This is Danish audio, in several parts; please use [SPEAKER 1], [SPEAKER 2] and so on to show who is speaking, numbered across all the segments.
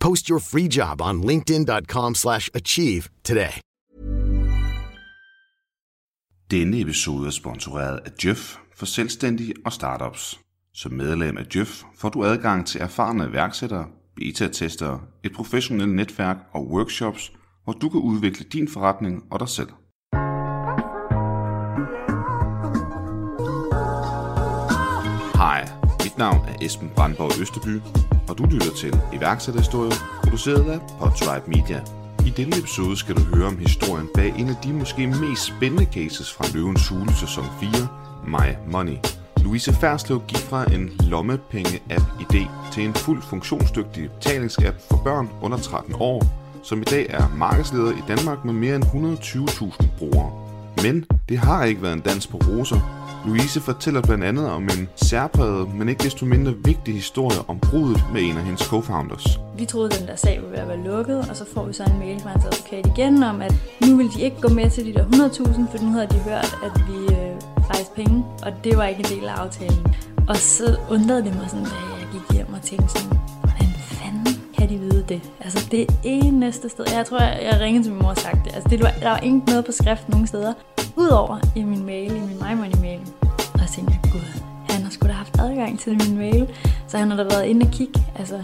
[SPEAKER 1] Post your free job on linkedin.com/achieve slash achieve today.
[SPEAKER 2] Denne episode er sponsoreret af Jeff for selvstændige og startups. Som medlem af Jeff får du adgang til erfarne iværksættere, beta-testere, et professionelt netværk og workshops, hvor du kan udvikle din forretning og dig selv. Mit navn er Esben Brandborg Østerby, og du lytter til iværksætterhistorie, produceret af Podtribe Media. I denne episode skal du høre om historien bag en af de måske mest spændende cases fra Løvens Hule sæson 4, My Money. Louise Ferslev gik fra en lommepenge-app-idé til en fuldt funktionsdygtig betalingsapp for børn under 13 år, som i dag er markedsleder i Danmark med mere end 120.000 brugere. Men det har ikke været en dans på roser. Louise fortæller blandt andet om en særpræget, men ikke desto mindre vigtig historie om brudet med en af hendes co-founders.
[SPEAKER 3] Vi troede, at den der sag ville være- være lukket, og så får vi så en mail fra hans advokat igen om, at nu vil de ikke gå med til de der 100.000, for nu havde de hørt, at vi øh, rejste penge, og det var ikke en del af aftalen. Og så undrede det mig sådan, da jeg gik hjem og tænkte sådan, hvordan fanden kan de vide det? Altså det eneste sted, jeg tror, jeg, jeg ringede til min mor og sagde det, altså det var, der var ikke noget på skrift nogen steder, udover i min mail, i min MyMoney-mail der tænkte jeg, gud, han har sgu da haft adgang til min mail, så han har da været inde og kigge, altså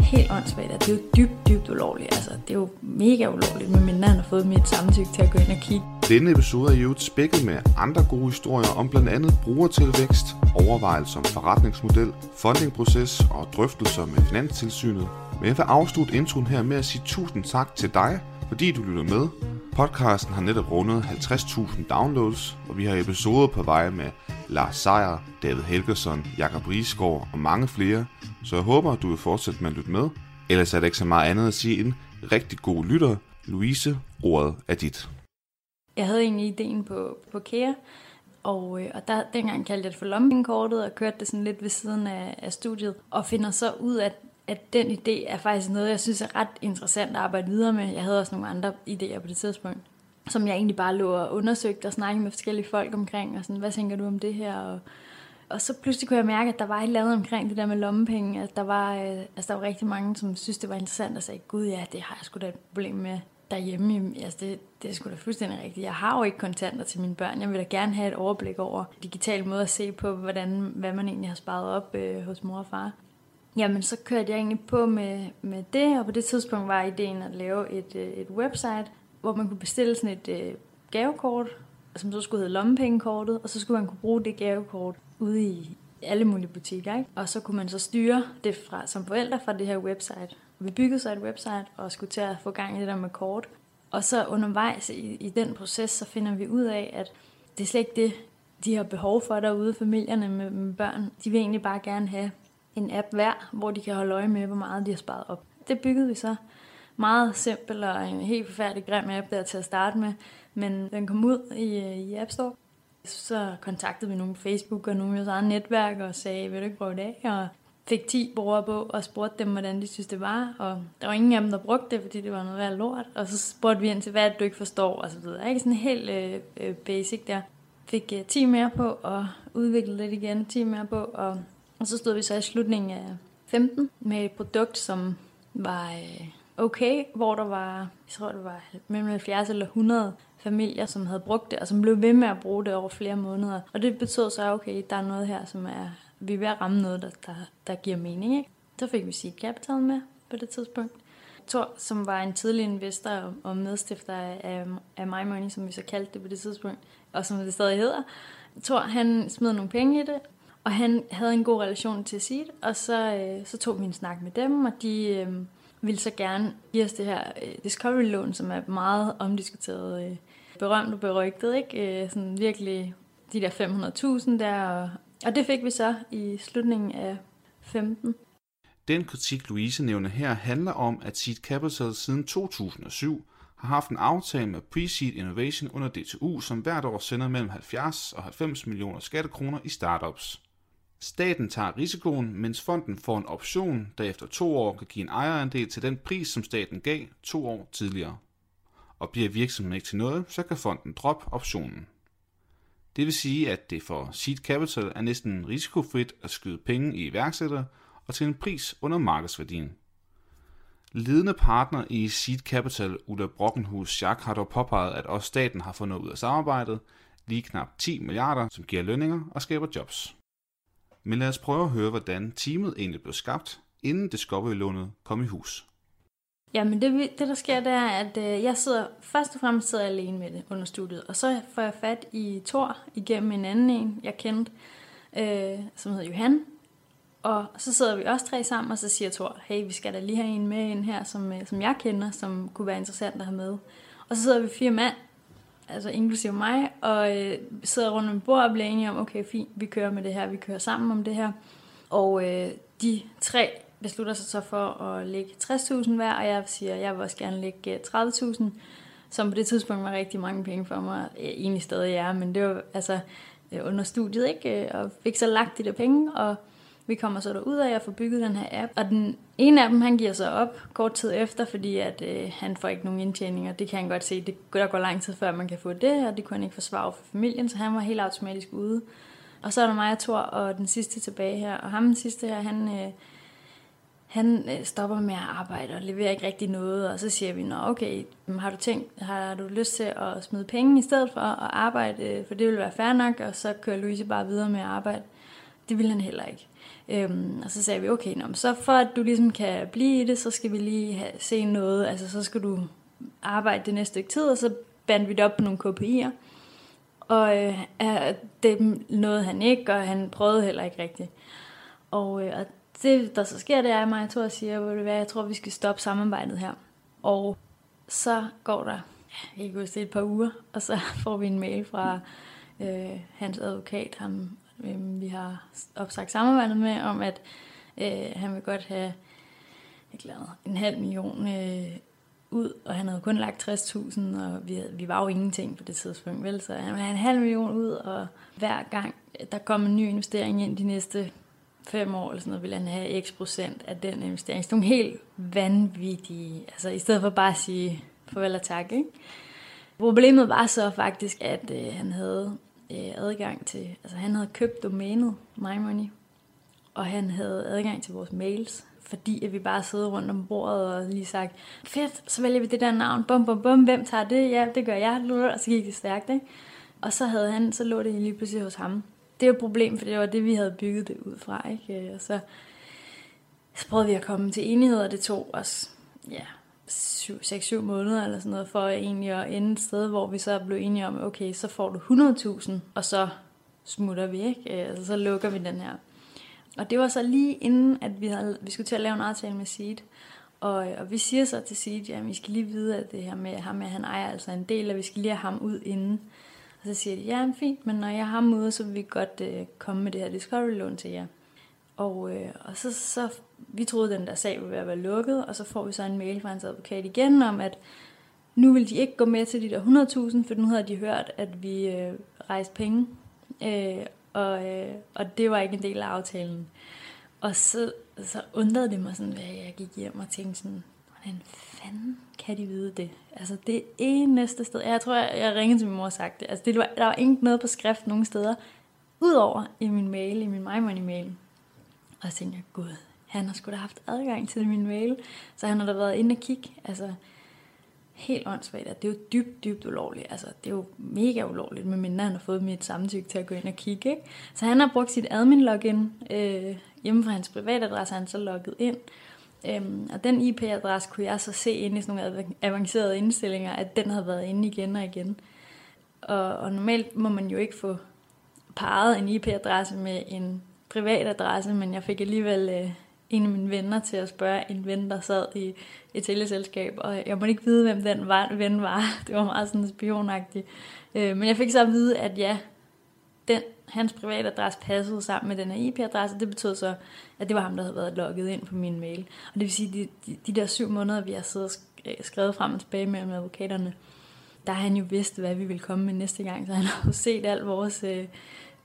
[SPEAKER 3] helt åndssvagt, det er jo dybt, dybt ulovligt. Altså, det er jo mega ulovligt, min han har fået mit samtykke til at gå ind og kigge.
[SPEAKER 2] Denne episode er jo et spækket med andre gode historier om blandt andet brugertilvækst, overvejelser om forretningsmodel, fundingproces og drøftelser med Finanstilsynet. Men jeg vil afslutte introen her med at sige tusind tak til dig, fordi du lytter med. Podcasten har netop rundet 50.000 downloads, og vi har episoder på vej med Lars Seier, David Helgerson, Jakob Riesgaard og mange flere, så jeg håber, at du vil fortsætte med at lytte med. Ellers er der ikke så meget andet at sige end rigtig god lytter. Louise, ordet er dit.
[SPEAKER 3] Jeg havde egentlig ideen på, på KEA, og, øh, og der, dengang kaldte jeg det for lommepengkortet, og kørte det sådan lidt ved siden af, af studiet, og finder så ud af, at den idé er faktisk noget, jeg synes er ret interessant at arbejde videre med. Jeg havde også nogle andre idéer på det tidspunkt, som jeg egentlig bare lå og undersøgte og snakkede med forskellige folk omkring, og sådan, hvad tænker du om det her? Og, og så pludselig kunne jeg mærke, at der var et eller andet omkring det der med lommepenge, at der var, øh, altså, der var rigtig mange, som synes det var interessant, og sagde, gud ja, det har jeg sgu da et problem med derhjemme. Altså, det, det er sgu da fuldstændig rigtigt. Jeg har jo ikke kontanter til mine børn. Jeg vil da gerne have et overblik over digital måde at se på, hvordan, hvad man egentlig har sparet op øh, hos mor og far. Jamen, så kørte jeg egentlig på med, med det, og på det tidspunkt var ideen at lave et, øh, et website, hvor man kunne bestille sådan et øh, gavekort, som så skulle hedde lommepengekortet, og så skulle man kunne bruge det gavekort ude i alle mulige butikker. Ikke? Og så kunne man så styre det fra, som forældre fra det her website. Vi byggede så et website og skulle til at få gang i det der med kort. Og så undervejs i, i den proces, så finder vi ud af, at det er slet ikke det, de har behov for derude, familierne med, med børn. De vil egentlig bare gerne have en app hver, hvor de kan holde øje med, hvor meget de har sparet op. Det byggede vi så. Meget simpel og en helt forfærdelig grim app der til at starte med, men den kom ud i, øh, i App Store. Så kontaktede vi nogle på Facebook og nogle af vores eget netværk og sagde, vil du ikke prøve det af? Og fik 10 brugere på og spurgte dem, hvordan de synes, det var. Og der var ingen af dem, der brugte det, fordi det var noget værd lort. Og så spurgte vi ind til, hvad du ikke forstår, og så videre. Ikke sådan helt øh, øh, basic der. Fik øh, 10 mere på og udviklede lidt igen, 10 mere på og Og så stod vi så i slutningen af 15 med et produkt, som var øh, okay, hvor der var, jeg tror det var mellem 70 eller 100 familier, som havde brugt det, og som blev ved med at bruge det over flere måneder. Og det betød så, okay, der er noget her, som er, vi er ved at ramme noget, der, der, der giver mening. Ikke? Så fik vi Seed Capital med på det tidspunkt. Thor, som var en tidlig investor og medstifter af, af My Money, som vi så kaldte det på det tidspunkt, og som det stadig hedder. Thor, han smed nogle penge i det, og han havde en god relation til Seed, og så, øh, så tog vi en snak med dem, og de øh, ville så gerne give os det her øh, Discovery-lån, som er meget omdiskuteret, øh, berømt og berygtet, ikke? Øh, sådan virkelig de der 500.000 der, og, og det fik vi så i slutningen af 15.
[SPEAKER 2] Den kritik, Louise nævner her, handler om, at Seed Capital siden 2007 har haft en aftale med Pre-Seed Innovation under DTU, som hvert år sender mellem 70 og 90 millioner skattekroner i startups. Staten tager risikoen, mens fonden får en option, der efter to år kan give en ejerandel til den pris, som staten gav to år tidligere. Og bliver virksomheden ikke til noget, så kan fonden droppe optionen. Det vil sige, at det for Seed Capital er næsten risikofrit at skyde penge i iværksættere, og til en pris under markedsværdien. Ledende partner i Seed Capital, Ulla Brockenhus Schack, har dog påpeget, at også staten har fundet ud af samarbejdet, lige knap 10 milliarder, som giver lønninger og skaber jobs. Men lad os prøve at høre, hvordan teamet egentlig blev skabt, inden Discovery-lånet kom i hus.
[SPEAKER 3] Jamen det, det der sker, det er, at øh, jeg sidder, først og fremmest sidder jeg alene med det under studiet, og så får jeg fat i Thor igennem en anden en, jeg kendte, øh, som hedder Johan, og så sidder vi også tre sammen, og så siger Thor, hey, vi skal da lige have en med ind her, som, øh, som jeg kender, som kunne være interessant at have med. Og så sidder vi fire mand, altså inklusive mig, og øh, sidder rundt om bordet og bliver enige om, okay, fint, vi kører med det her, vi kører sammen om det her. Og øh, de tre beslutter sig så for at lægge 60.000 hver, og jeg siger, at jeg vil også gerne lægge øh, 30.000, som på det tidspunkt var rigtig mange penge for mig, øh, egentlig stadig er, men det var altså øh, under studiet, ikke? Og fik så lagt de der penge, og vi kommer så derud af at få bygget den her app, og den ene af dem, han giver sig op kort tid efter, fordi at øh, han får ikke nogen indtjeninger. Det kan han godt se. Det, der går lang tid før, man kan få det, og det kunne han ikke forsvare for familien, så han var helt automatisk ude. Og så er der mig og Thor, og den sidste tilbage her. Og ham den sidste her, han, øh, han øh, stopper med at arbejde og leverer ikke rigtig noget. Og så siger vi, nå okay, har du tænkt, har du lyst til at smide penge i stedet for at arbejde? Øh, for det vil være fair nok, og så kører Louise bare videre med at arbejde. Det vil han heller ikke. Øhm, og så sagde vi, okay, nå, så for at du ligesom kan blive i det, så skal vi lige have, se noget, altså så skal du arbejde det næste stykke tid, og så bandt vi det op på nogle KPI'er. Og øh, det nåede han ikke, og han prøvede heller ikke rigtigt. Og, øh, og det, der så sker, det er, at mig og Thor siger, være, jeg tror, vi skal stoppe samarbejdet her. Og så går der, jeg kan huske et par uger, og så får vi en mail fra øh, hans advokat, ham øh, vi har opsagt samarbejdet med, om at øh, han vil godt have jeg glæder, en halv million øh, ud, og han havde kun lagt 60.000, og vi, havde, vi var jo ingenting på det tidspunkt, vel? Så han ville have en halv million ud, og hver gang øh, der kom en ny investering ind de næste fem år, eller sådan noget, ville han have x procent af den investering. Så nogle helt vanvittige, altså i stedet for bare at sige farvel og tak, ikke? Problemet var så faktisk, at øh, han havde øh, adgang til, altså han havde købt domænet MyMoney, og han havde adgang til vores mails, fordi at vi bare sidder rundt om bordet og lige sagt, fedt, så vælger vi det der navn, bum bum bum, hvem tager det? Ja, det gør jeg, og så gik det stærkt, ikke? Og så havde han, så lå det lige pludselig hos ham. Det var et problem, for det var det, vi havde bygget det ud fra, ikke? Øh, og så, så prøvede vi at komme til enighed, og det tog os, ja, 6-7 måneder eller sådan noget, for egentlig at ende et sted, hvor vi så blev enige om, okay, så får du 100.000, og så smutter vi, ikke? Øh, altså, så lukker vi den her. Og det var så lige inden, at vi, havde, vi skulle til at lave en aftale med Seed. Og, øh, og vi siger så til Seed, at vi skal lige vide, at det her med ham, at han ejer altså en del, og vi skal lige have ham ud inden. Og så siger de, ja, fint, men når jeg har ham ude, så vil vi godt øh, komme med det her Discovery-lån til jer. Og, øh, og så, så, vi troede, at den der sag ville være, at være lukket, og så får vi så en mail fra hans advokat igen om, at nu vil de ikke gå med til de der 100.000, for nu havde de hørt, at vi øh, rejste penge, øh, og, øh, og det var ikke en del af aftalen. Og så, så undrede det mig sådan, hvad jeg gik hjem og tænkte sådan, hvordan fanden kan de vide det? Altså det eneste sted, jeg tror, jeg, jeg ringede til min mor og sagde det, altså det var, der var ikke noget på skrift nogen steder, udover i min mail, i min MyMoney-mail. Og så tænkte jeg, gud, han har sgu da haft adgang til min mail. Så han har da været inde og kigge. Altså, helt åndssvagt. Det er jo dybt, dybt ulovligt. Altså, det er jo mega ulovligt, medmindre han har fået mit samtykke til at gå ind og kigge. Ikke? Så han har brugt sit admin-login øh, hjemme fra hans privatadresse, han så logget ind. Øhm, og den IP-adresse kunne jeg så se inde i sådan nogle avancerede indstillinger, at den havde været inde igen og igen. Og, og normalt må man jo ikke få parret en IP-adresse med en privat adresse, men jeg fik alligevel øh, en af mine venner til at spørge en ven, der sad i et teleselskab, og jeg måtte ikke vide, hvem den var, ven var. Det var meget sådan spionagtigt. Øh, men jeg fik så at vide, at ja, den, hans private adresse passede sammen med den her IP-adresse. Det betød så, at det var ham, der havde været logget ind på min mail. Og det vil sige, de, de, de der syv måneder, vi har siddet og øh, skrevet frem og tilbage mellem advokaterne, der har han jo vidst, hvad vi ville komme med næste gang, så han har jo set al vores øh,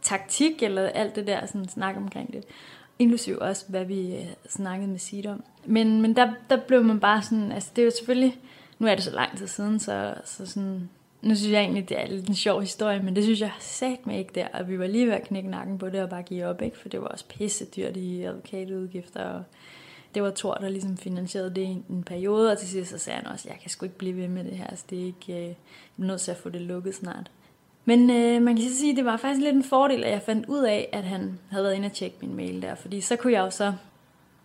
[SPEAKER 3] taktik, eller alt det der sådan, snak omkring det. Inklusiv også, hvad vi øh, snakkede med Sid om. Men, men der, der blev man bare sådan, altså det er jo selvfølgelig, nu er det så lang tid siden, så, så sådan, nu synes jeg egentlig, det er lidt en sjov historie, men det synes jeg sat mig ikke der, og vi var lige ved at knække nakken på det og bare give op, ikke? for det var også pisse dyrt i advokatudgifter, og det var Thor, der ligesom finansierede det i en periode, og til sidst så sagde han også, jeg kan sgu ikke blive ved med det her, så det er ikke, øh, jeg er nødt til at få det lukket snart. Men øh, man kan så sige, at det var faktisk lidt en fordel, at jeg fandt ud af, at han havde været inde og tjekke min mail der, fordi så kunne jeg jo så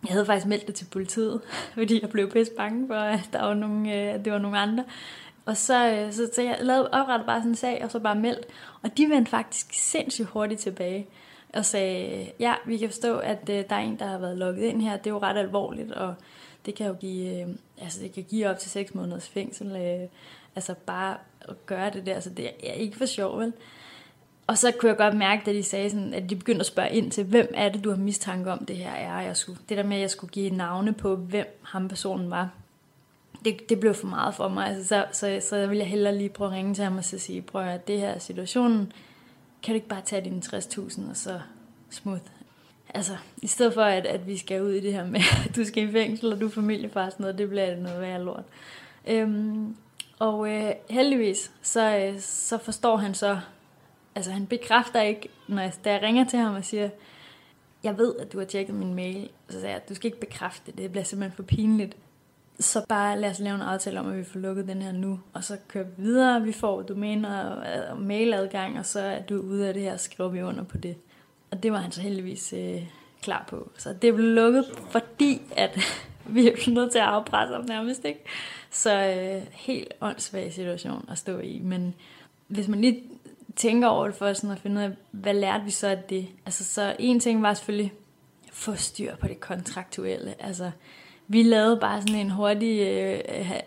[SPEAKER 3] jeg havde faktisk meldt det til politiet, fordi jeg blev pisse bange for, at der var nogle, øh, at det var nogle andre. Og så, øh, så, så jeg lavede oprettet bare sådan en sag, og så bare meldt. Og de vendte faktisk sindssygt hurtigt tilbage og sagde, ja, vi kan forstå, at øh, der er en, der har været logget ind her. Det er jo ret alvorligt, og det kan jo give, øh, altså det kan give op til 6 måneders fængsel. Øh altså bare at gøre det der, så det er ikke for sjov, vel? Og så kunne jeg godt mærke, da de sagde sådan, at de begyndte at spørge ind til, hvem er det, du har mistanke om det her er? Jeg skulle, det der med, at jeg skulle give navne på, hvem ham personen var, det, det blev for meget for mig. Altså, så, så, så ville jeg hellere lige prøve at ringe til ham og så sige, prøv at det her er situationen, kan du ikke bare tage dine 60.000 og så smooth? Altså, i stedet for, at, at vi skal ud i det her med, at du skal i fængsel, og du er familiefar og sådan noget, det bliver det noget værre lort. Øhm, og øh, heldigvis, så, øh, så forstår han så, altså han bekræfter ikke, når jeg, da jeg ringer til ham og siger, jeg ved, at du har tjekket min mail, så siger jeg, du skal ikke bekræfte det, det bliver simpelthen for pinligt. Så bare lad os lave en aftale om, at vi får lukket den her nu, og så kører vi videre, vi får domæner og, og mailadgang, og så er du ude af det her, og skriver vi under på det. Og det var han så heldigvis øh, klar på. Så det blev lukket, fordi at vi er nødt til at afpresse ham nærmest, ikke? Så øh, helt åndssvag situation at stå i. Men hvis man lige tænker over det for sådan at finde ud af, hvad lærte vi så af det? Altså, så en ting var selvfølgelig få styr på det kontraktuelle. Altså, vi lavede bare sådan en hurtig øh,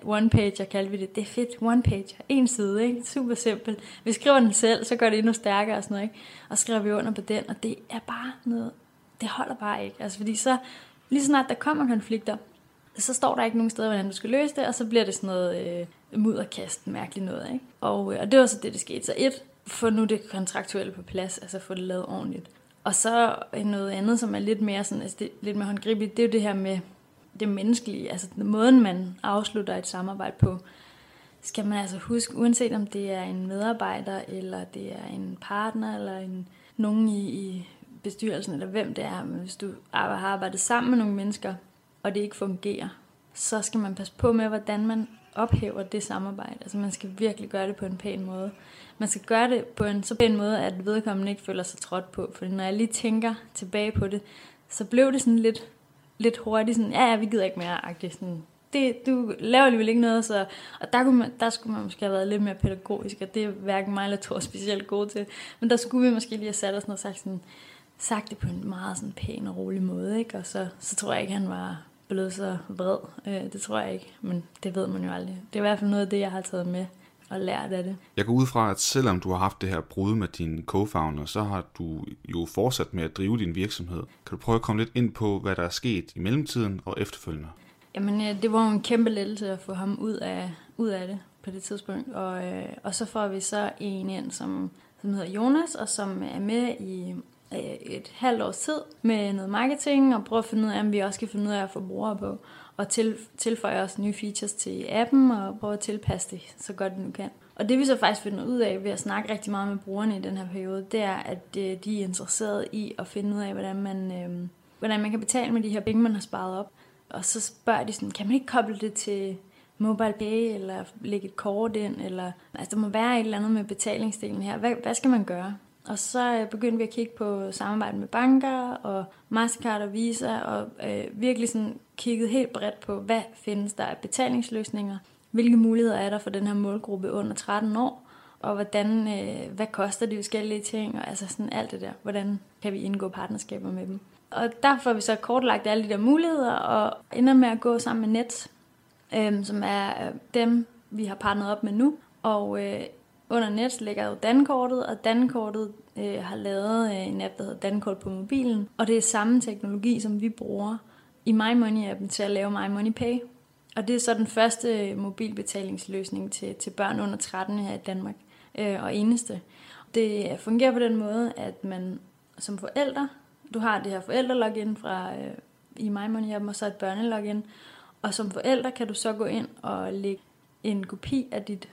[SPEAKER 3] one-pager, kaldte vi det. Det er fedt, one-pager. En side, ikke? Super simpelt. Vi skriver den selv, så gør det endnu stærkere og sådan noget, ikke? Og skriver vi under på den, og det er bare noget, det holder bare ikke. Altså, fordi så, lige snart der kommer konflikter, så står der ikke nogen steder, hvordan du skal løse det, og så bliver det sådan noget øh, mudderkast, mærkeligt noget. Ikke? Og, øh, og det var så det, der skete. Så et, få nu det kontraktuelle på plads, altså få det lavet ordentligt. Og så noget andet, som er lidt mere, sådan, altså det, lidt mere håndgribeligt, det er jo det her med det menneskelige, altså den måden, man afslutter et samarbejde på, skal man altså huske, uanset om det er en medarbejder, eller det er en partner, eller en, nogen i, i bestyrelsen, eller hvem det er, men hvis du har arbejdet sammen med nogle mennesker, og det ikke fungerer, så skal man passe på med, hvordan man ophæver det samarbejde. Altså man skal virkelig gøre det på en pæn måde. Man skal gøre det på en så pæn måde, at vedkommende ikke føler sig trådt på. For når jeg lige tænker tilbage på det, så blev det sådan lidt, lidt hurtigt sådan, ja, ja, vi gider ikke mere, agtigt. Sådan, det, du laver alligevel ikke noget, så, og der, kunne man, der skulle man måske have været lidt mere pædagogisk, og det er hverken mig eller Thor specielt gode til. Men der skulle vi måske lige have sat os noget og sagt sådan, sagt det på en meget sådan pæn og rolig måde, ikke? og så, så tror jeg ikke, han var blevet så vred. Øh, det tror jeg ikke, men det ved man jo aldrig. Det er i hvert fald noget af det, jeg har taget med og lært af det.
[SPEAKER 2] Jeg går ud fra, at selvom du har haft det her brud med din co-founder, så har du jo fortsat med at drive din virksomhed. Kan du prøve at komme lidt ind på, hvad der er sket i mellemtiden og efterfølgende?
[SPEAKER 3] Jamen, ja, det var jo en kæmpe lettelse at få ham ud af, ud af det på det tidspunkt. Og, øh, og så får vi så en ind, som, som hedder Jonas, og som er med i Øh, Øh, et halvt års tid med noget marketing, og prøve at finde ud af, om vi også kan finde ud af at få brugere på, og til, tilføje også nye features til appen, og prøve at tilpasse det så godt det nu kan. Og det vi så faktisk finder ud af ved at snakke rigtig meget med brugerne i den her periode, det er, at øh, de er interesserede i at finde ud af, hvordan man, øh, hvordan man kan betale med de her penge, man har sparet op. Og så spørger de sådan, kan man ikke koble det til mobile pay, eller lægge et kort ind, eller altså der må være et eller andet med betalingsdelen her. Hvad, hvad skal man gøre? Og så øh, begyndte vi at kigge på samarbejde med banker og Mastercard og Visa, og øh, virkelig sådan kigget helt bredt på, hvad findes der af betalingsløsninger, hvilke muligheder er der for den her målgruppe under 13 år, og hvordan, øh, hvad koster de forskellige ting, og altså sådan alt det der. Hvordan kan vi indgå partnerskaber med dem? Og derfor har vi så kortlagt alle de der muligheder, og ender med at gå sammen med Net, øh, som er øh, dem, vi har partneret op med nu. Og øh, under net ligger jo Dankortet, og Dankortet øh, har lavet øh, en app, der hedder Dankort på mobilen. Og det er samme teknologi, som vi bruger i MyMoney-appen til at lave MyMoneyPay. Og det er så den første øh, mobilbetalingsløsning til, til børn under 13 her i Danmark, øh, og eneste. Det fungerer på den måde, at man som forældre, du har det her forældrelogin fra øh, i MyMoney-appen, og så et børnelogin, og som forældre kan du så gå ind og lægge en kopi af dit,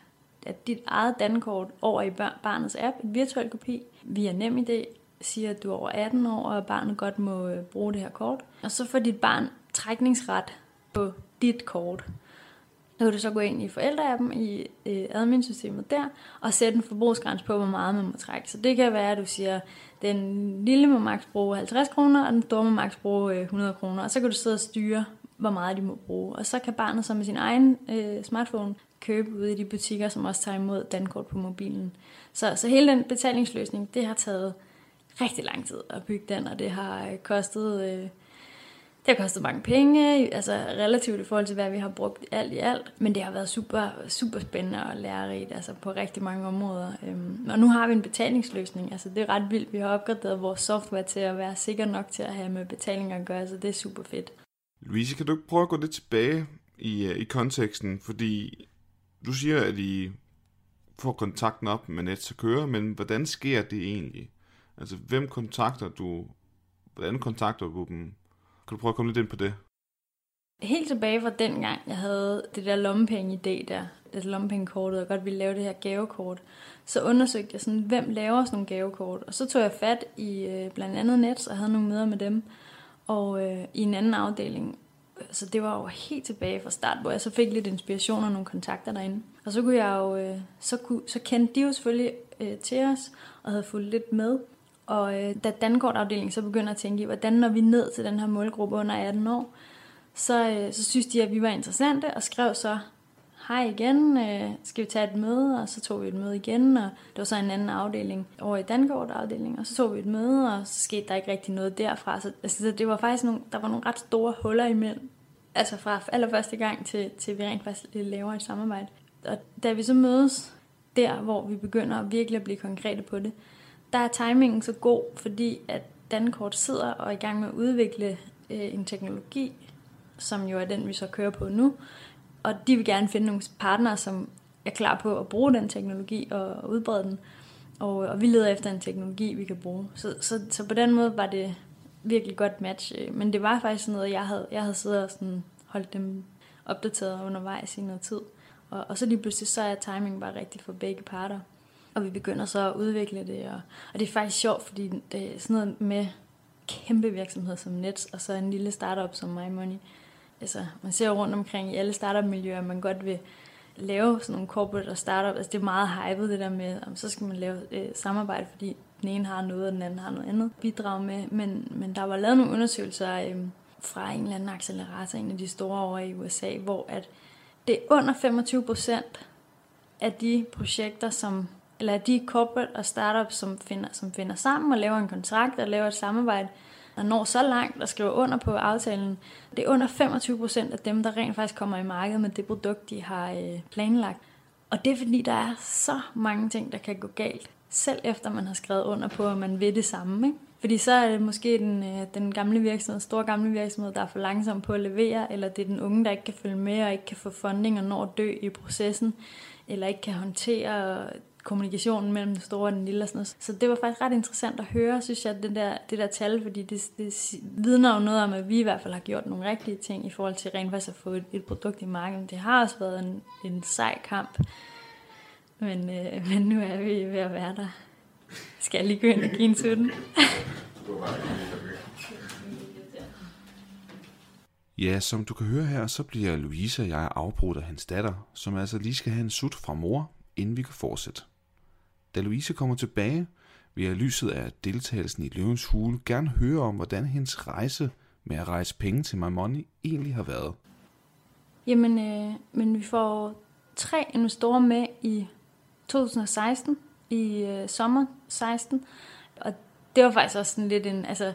[SPEAKER 3] at dit eget dankort over i barnets app, en virtuel kopi, via NemID, siger, at du er over 18 år, og at barnet godt må øh, bruge det her kort. Og så får dit barn trækningsret på dit kort. Så kan du så gå ind i forældreappen i øh, admin-systemet der, og sætte en forbrugsgrænse på, hvor meget man må trække. Så det kan være, at du siger, den lille må maks bruge 50 kroner, og den store må maks bruge øh, 100 kroner. Og så kan du sidde og styre, hvor meget de må bruge. Og så kan barnet så med sin egen øh, smartphone købe ude i de butikker, som også tager imod dankort på mobilen. Så, så hele den betalingsløsning, det har taget rigtig lang tid at bygge den, og det har øh, kostet, øh, det har kostet mange penge, altså relativt i forhold til, hvad vi har brugt alt i alt. Men det har været super, super spændende og lærerigt altså på rigtig mange områder. Øhm, og nu har vi en betalingsløsning, altså det er ret vildt. Vi har opgraderet vores software til at være sikker nok til at have med betaling at gøre, så det er super fedt.
[SPEAKER 2] Louise, kan du ikke prøve at gå lidt tilbage i, øh, i konteksten? Fordi du siger, at I får kontakten op med Nets at køre, men hvordan sker det egentlig? Altså, hvem kontakter du? Hvordan kontakter du dem? Kan du prøve at komme lidt ind på det?
[SPEAKER 3] Helt tilbage fra den gang, jeg havde det der lommepenge-idé der, det lommepengekortet, og godt ville lave det her gavekort, så undersøgte jeg sådan, hvem laver sådan nogle gavekort. Og så tog jeg fat i øh, blandt andet Nets, og havde nogle møder med dem, og øh, i en anden afdeling. Så det var jo helt tilbage fra start, hvor jeg så fik lidt inspiration og nogle kontakter derinde. Og så kunne jeg jo, øh, så, kunne, så kendte de jo selvfølgelig øh, til os, og havde fulgt lidt med. Og øh, da Dankortafdelingen så begynder at tænke i, hvordan når vi ned til den her målgruppe under 18 år, så, øh, så synes de, at vi var interessante, og skrev så, hej igen, øh, skal vi tage et møde? Og så tog vi et møde igen, og det var så en anden afdeling over i Dankort-afdelingen, og så tog vi et møde, og så skete der ikke rigtig noget derfra. Så altså, det var faktisk nogle, der var nogle ret store huller imellem. Altså fra allerførste gang til, til vi rent faktisk laver et samarbejde. Og da vi så mødes der, hvor vi begynder at virkelig at blive konkrete på det, der er timingen så god, fordi at Dankort sidder og er i gang med at udvikle øh, en teknologi, som jo er den, vi så kører på nu. Og de vil gerne finde nogle partnere, som er klar på at bruge den teknologi og udbrede den. Og, og vi leder efter en teknologi, vi kan bruge. Så, så, så på den måde var det virkelig godt match. Øh, men det var faktisk noget, jeg havde, jeg havde siddet og sådan holdt dem opdateret undervejs i noget tid. Og, og så lige pludselig, så er timing bare rigtig for begge parter. Og vi begynder så at udvikle det. Og, og det er faktisk sjovt, fordi det er sådan noget med kæmpe virksomheder som Nets, og så en lille startup som MyMoney. Altså, man ser rundt omkring i alle startup-miljøer, man godt vil lave sådan nogle corporate og startup. Altså, det er meget hypet, det der med, om så skal man lave øh, samarbejde, fordi den ene har noget, og den anden har noget andet bidrag med. Men, men der var lavet nogle undersøgelser øh, fra en eller anden accelerator, en af de store over i USA, hvor at det er under 25 procent af de projekter, som eller de corporate og startup, som finder, som finder sammen og laver en kontrakt og laver et samarbejde, der når så langt og skriver under på aftalen, det er under 25 procent af dem, der rent faktisk kommer i markedet med det produkt, de har øh, planlagt. Og det er fordi, der er så mange ting, der kan gå galt, selv efter man har skrevet under på, at man vil det samme. Ikke? Fordi så er det måske den, øh, den gamle virksomhed, store gamle virksomhed, der er for langsom på at levere, eller det er den unge, der ikke kan følge med og ikke kan få funding og når at dø i processen, eller ikke kan håndtere kommunikationen mellem den store og den lille og sådan noget. Så det var faktisk ret interessant at høre, synes jeg, den der, det der tal, fordi det, det vidner jo noget om, at vi i hvert fald har gjort nogle rigtige ting i forhold til rent faktisk at få et, et produkt i markedet. Det har også været en, en sej kamp, men, øh, men nu er vi ved at være der. Skal jeg lige gå ind og give en til den?
[SPEAKER 2] Ja, som du kan høre her, så bliver Louise og jeg afbrudt af hans datter, som altså lige skal have en sut fra mor, inden vi kan fortsætte. Da Louise kommer tilbage, vil jeg lyset af deltagelsen i Løvens Hule gerne høre om, hvordan hendes rejse med at rejse penge til My Money egentlig har været.
[SPEAKER 3] Jamen, øh, men vi får tre investorer med i 2016, i øh, sommer 16, og det var faktisk også sådan lidt en, altså,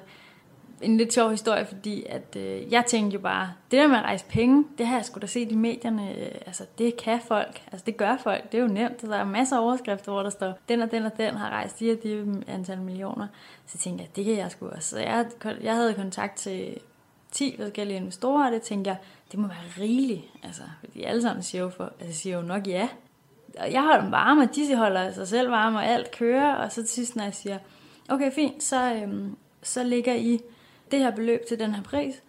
[SPEAKER 3] en lidt sjov historie, fordi at, øh, jeg tænkte jo bare, det der med at rejse penge, det har jeg sgu da set i medierne, øh, altså det kan folk, altså det gør folk, det er jo nemt, der er masser af overskrifter, hvor der står, den og den og den har rejst de og de antal millioner, så tænkte jeg, det kan jeg sgu også. Så jeg, jeg havde kontakt til 10 forskellige investorer, og det tænkte jeg, det må være rigeligt, altså, fordi alle sammen siger jo, for, altså, siger jo nok ja. Og jeg holder dem varme, og de holder sig selv varme, og alt kører, og så til sidst, når jeg siger, okay, fint, så, øhm, så ligger I det her beløb til den her pris.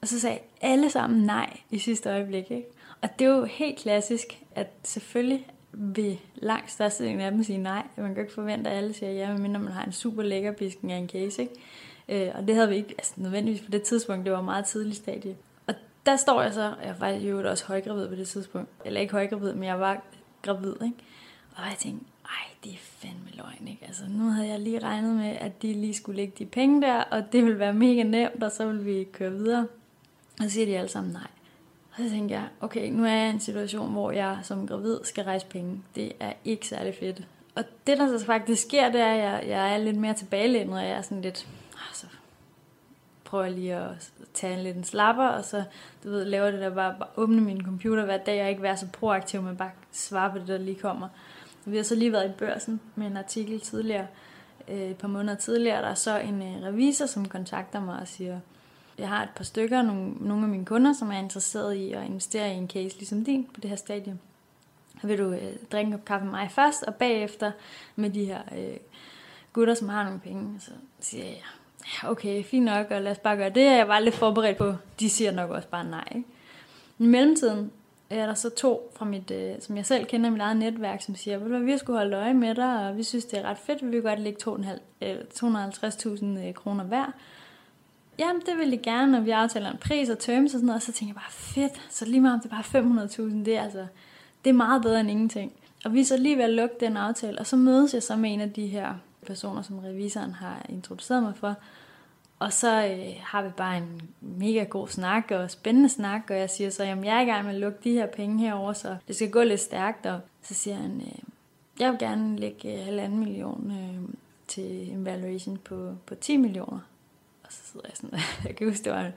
[SPEAKER 3] Og så sagde alle sammen nej i sidste øjeblik. Ikke? Og det er jo helt klassisk, at selvfølgelig vil langt størstedelen af dem sige nej. Man kan ikke forvente, at alle siger ja, medmindre man har en super lækker bisken af en case. Ikke? Øh, og det havde vi ikke altså nødvendigvis på det tidspunkt. Det var meget tidligt stadie. Og der står jeg så, jeg var jo også højgravid på det tidspunkt. Eller ikke højgravid, men jeg var gravid. Ikke? Og jeg tænkte, ej, det er fandme løgn, ikke? Altså, nu havde jeg lige regnet med, at de lige skulle lægge de penge der, og det ville være mega nemt, og så ville vi køre videre. Og så siger de alle sammen nej. Og så tænker jeg, okay, nu er jeg i en situation, hvor jeg som gravid skal rejse penge. Det er ikke særlig fedt. Og det, der så faktisk sker, det er, at jeg, jeg er lidt mere tilbagelænet, og jeg er sådan lidt, ah, så prøver jeg lige at tage en lidt en slapper, og så, du ved, laver det der bare, bare åbne min computer hver dag, og ikke være så proaktiv, men bare svare på det, der lige kommer. Vi har så lige været i børsen med en artikel tidligere, øh, et par måneder tidligere. Der er så en øh, revisor, som kontakter mig og siger, jeg har et par stykker, nogle, nogle af mine kunder, som er interesseret i at investere i en case ligesom din på det her stadie. Vil du øh, drikke kop kaffe med mig først, og bagefter med de her øh, gutter, som har nogle penge. Så siger jeg, ja, okay, fint nok, og lad os bare gøre det. Jeg var lidt forberedt på, de siger nok også bare nej. Ikke? I mellemtiden, Øh, er der så to fra mit, øh, som jeg selv kender i mit eget netværk, som siger, at vi skulle holde øje med dig, og vi synes, det er ret fedt, vi vil godt lægge 250.000 øh, øh, kroner hver. Jamen, det vil jeg gerne, når vi aftaler en pris og terms og sådan noget, og så tænker jeg bare, fedt, så lige meget om det er bare 500.000, det er altså, det er meget bedre end ingenting. Og vi er så lige ved at lukke den aftale, og så mødes jeg så med en af de her personer, som revisoren har introduceret mig for, og så øh, har vi bare en mega god snak og spændende snak, og jeg siger så, jamen jeg er i gang med at lukke de her penge herover, så det skal gå lidt stærkt. Og så siger han, øh, jeg vil gerne lægge øh, halvanden million øh, til en valuation på, på 10 millioner. Og så sidder jeg sådan, jeg kan huske, det var, en,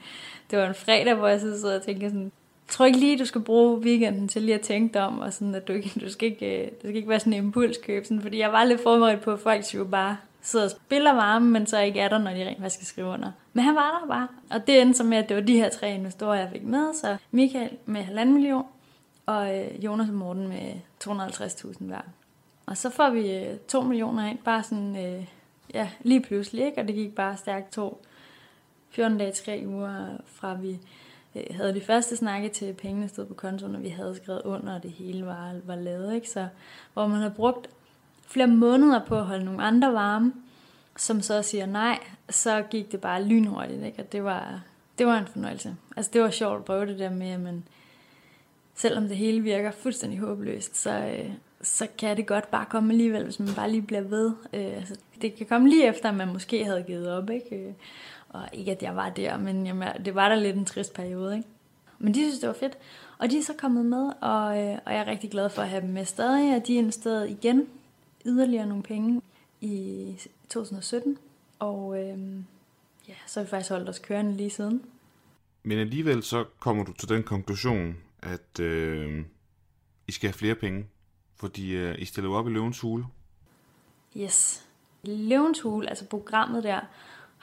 [SPEAKER 3] det var en fredag, hvor jeg så sidder og tænker sådan, tror ikke lige, du skal bruge weekenden til lige at tænke dig om, og sådan, at du, ikke, du, skal ikke, øh, du skal ikke være sådan en impulskøb, sådan, fordi jeg var lidt forberedt på, at folk jo bare sidder og spiller varme, men så ikke er der, når de rent faktisk skal skrive under. Men han var der bare. Og det endte så med, at det var de her tre investorer, jeg fik med. Så Michael med halvanden million, og øh, Jonas og Morten med 250.000 hver. Og så får vi øh, 2 millioner ind, bare sådan, øh, ja, lige pludselig, ikke? Og det gik bare stærkt to, 14 dage, 3 uger, fra vi øh, havde de første snakke til pengene stod på kontoen, og vi havde skrevet under, og det hele var, var lavet, ikke? Så hvor man har brugt flere måneder på at holde nogle andre varme, som så siger nej, så gik det bare lynhurtigt, ikke? og det var, det var en fornøjelse. Altså det var sjovt at prøve det der med, at man, selvom det hele virker fuldstændig håbløst, så, øh, så kan det godt bare komme alligevel, hvis man bare lige bliver ved. Øh, altså, det kan komme lige efter, at man måske havde givet op, ikke? Øh, og ikke at jeg var der, men jamen, det var da lidt en trist periode, ikke? Men de synes, det var fedt. Og de er så kommet med, og, øh, og jeg er rigtig glad for at have dem med stadig, og de er investeret igen yderligere nogle penge i 2017, og øh, ja, så har vi faktisk holdt os kørende lige siden.
[SPEAKER 2] Men alligevel så kommer du til den konklusion, at øh, I skal have flere penge, fordi øh, I stiller op i Løvens Hule.
[SPEAKER 3] Yes. Løvens Hule, altså programmet der,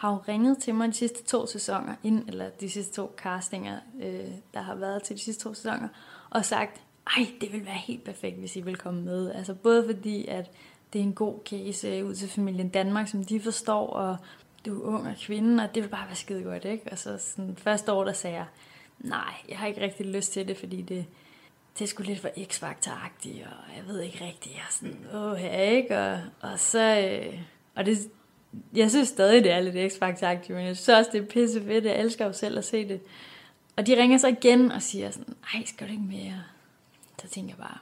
[SPEAKER 3] har jo ringet til mig de sidste to sæsoner, ind, eller de sidste to castinger, øh, der har været til de sidste to sæsoner, og sagt, ej, det vil være helt perfekt, hvis I vil komme med. Altså både fordi, at det er en god case øh, ud til familien Danmark, som de forstår, og du er ung og kvinde, og det vil bare være skide godt, ikke? Og så sådan, første år, der sagde jeg, nej, jeg har ikke rigtig lyst til det, fordi det, det er sgu lidt for x og jeg ved ikke rigtigt, jeg er sådan, åh, her, ikke? Og, og så, øh, og det, jeg synes stadig, det er lidt x men jeg synes også, det er pisse fedt, jeg elsker jo selv at se det. Og de ringer så igen og siger sådan, ej, skal du ikke mere? Så tænker jeg bare,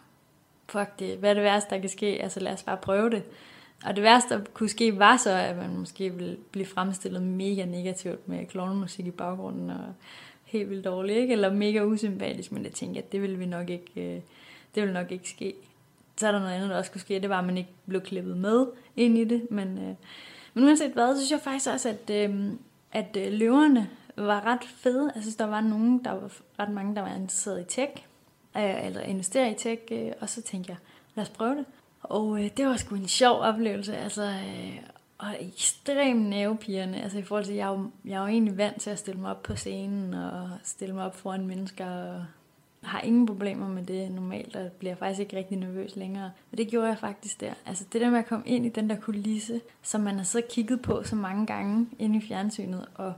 [SPEAKER 3] fuck det, hvad er det værste, der kan ske? Altså lad os bare prøve det. Og det værste, der kunne ske, var så, at man måske ville blive fremstillet mega negativt med klovnemusik i baggrunden, og helt vildt dårligt, ikke? eller mega usympatisk, men jeg tænkte, at det ville vi nok ikke, øh, det ville nok ikke ske. Så er der noget andet, der også kunne ske, det var, at man ikke blev klippet med ind i det, men, øh, men uanset hvad, så synes jeg faktisk også, at, øh, at øh, løverne var ret fede. Jeg synes, der var nogen, der var ret mange, der var interesseret i tech, Øh, eller investere i tech, øh, og så tænkte jeg, lad os prøve det. Og øh, det var sgu en sjov oplevelse, altså, øh, og ekstremt nervepirrende, altså i forhold til, jeg er, jo, jeg er jo egentlig vant til at stille mig op på scenen, og stille mig op foran mennesker, og har ingen problemer med det normalt, og bliver faktisk ikke rigtig nervøs længere. Men det gjorde jeg faktisk der. Altså det der med at komme ind i den der kulisse, som man har så kigget på så mange gange inde i fjernsynet, og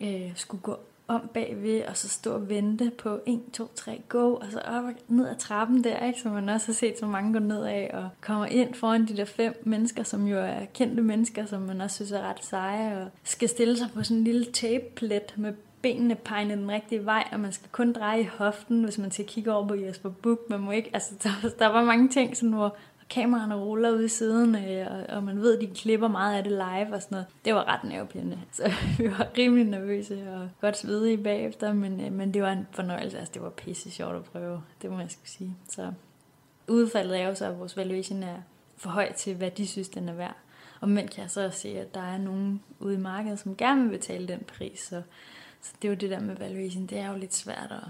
[SPEAKER 3] øh, skulle gå om bagved, og så stå og vente på 1, 2, 3, go, og så op og ned ad trappen der, ikke? som man også har set så mange gå ned af, og kommer ind foran de der fem mennesker, som jo er kendte mennesker, som man også synes er ret seje, og skal stille sig på sådan en lille tapeplet med benene pegnet den rigtige vej, og man skal kun dreje i hoften, hvis man skal kigge over på Jesper Buch. Man må ikke, altså der, der var mange ting, sådan, hvor kameraerne ruller ud i siden, øh, og, og man ved, at de klipper meget af det live og sådan noget. Det var ret nervepirrende. Så vi var rimelig nervøse og godt svedige bagefter, men, øh, men det var en fornøjelse. Altså, det var pisse sjovt at prøve. Det må jeg skulle sige. Så udfaldet er jo så, at vores valuation er for høj til, hvad de synes, den er værd. Og men kan jeg så se, at der er nogen ude i markedet, som gerne vil betale den pris. Så, så det er jo det der med valuation. Det er jo lidt svært at,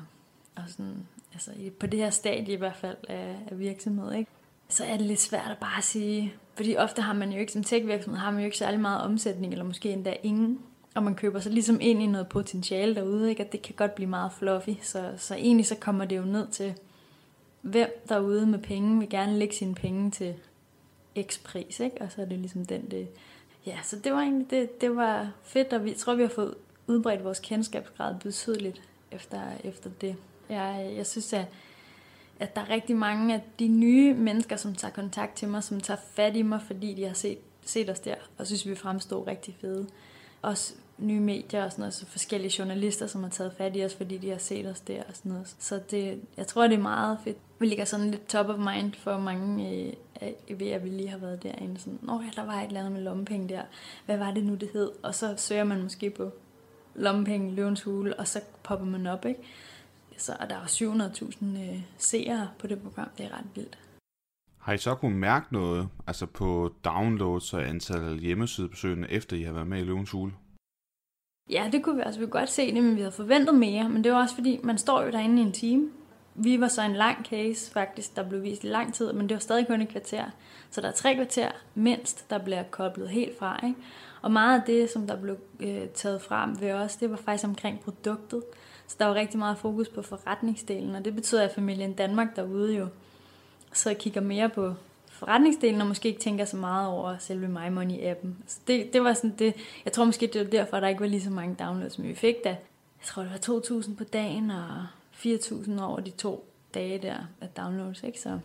[SPEAKER 3] at sådan, altså på det her stadie i hvert fald af, af virksomhed, ikke? Så er det lidt svært at bare sige, fordi ofte har man jo ikke, som tech-virksomhed, har man jo ikke særlig meget omsætning, eller måske endda ingen, og man køber sig ligesom ind i noget potentiale derude, ikke? at det kan godt blive meget fluffy, så, så egentlig så kommer det jo ned til, hvem derude med penge vil gerne lægge sine penge til x pris, ikke? og så er det ligesom den, det, ja, så det var egentlig, det, det var fedt, og vi tror, vi har fået udbredt vores kendskabsgrad betydeligt efter, efter det. Jeg, jeg synes, at at der er rigtig mange af de nye mennesker, som tager kontakt til mig, som tager fat i mig, fordi de har set, set os der, og synes, vi fremstår rigtig fede. Også nye medier og sådan noget, så forskellige journalister, som har taget fat i os, fordi de har set os der og sådan noget. Så det, jeg tror, det er meget fedt. Vi ligger sådan lidt top of mind for mange øh, ved, at vi lige har været derinde. Sådan, Nå ja, der var et eller andet med lommepenge der. Hvad var det nu, det hed? Og så søger man måske på lommepenge, løvens hule, og så popper man op, ikke? Så er der er 700.000 øh, seere på det program. Det er ret vildt.
[SPEAKER 2] Har I så kunnet mærke noget altså på downloads og antal hjemmesidebesøgende, efter I har været med i Løvens Hule?
[SPEAKER 3] Ja, det kunne vi også. Vi kunne godt se det, men vi havde forventet mere. Men det var også fordi, man står jo derinde i en time. Vi var så en lang case faktisk, der blev vist i lang tid, men det var stadig kun et kvarter. Så der er tre kvarter mindst, der bliver koblet helt fra. Ikke? Og meget af det, som der blev øh, taget frem ved os, det var faktisk omkring produktet. Så der var rigtig meget fokus på forretningsdelen, og det betyder, at familien Danmark derude jo så kigger mere på forretningsdelen, og måske ikke tænker så meget over selve My Money-appen. Så det, det var sådan det, jeg tror måske, det var derfor, der ikke var lige så mange downloads, som vi fik da. Jeg tror, det var 2.000 på dagen, og 4.000 over de to dage der af downloads, ikke? Så,